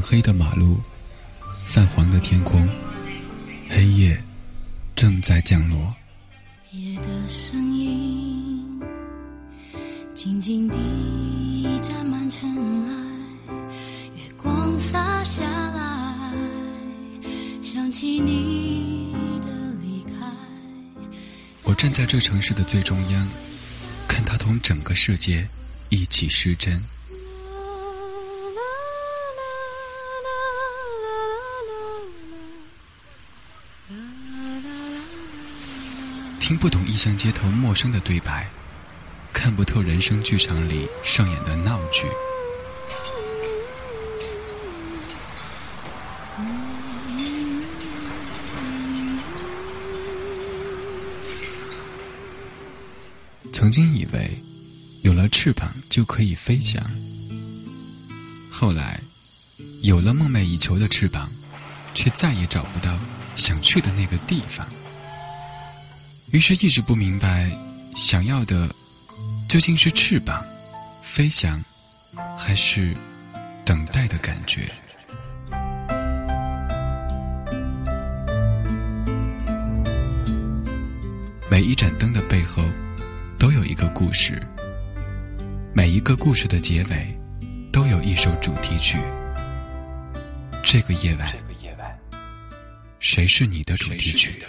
黑的马路，泛黄的天空，黑夜正在降落。夜的声音静静地沾满尘埃，月光洒下来，想起你的离开。我站在这城市的最中央，看它同整个世界一起失真。听不懂异乡街头陌生的对白，看不透人生剧场里上演的闹剧。曾经以为有了翅膀就可以飞翔，后来有了梦寐以求的翅膀，却再也找不到想去的那个地方。于是，一直不明白，想要的究竟是翅膀、飞翔，还是等待的感觉？每一盏灯的背后，都有一个故事；每一个故事的结尾，都有一首主题曲。这个夜晚，谁是你的主题曲？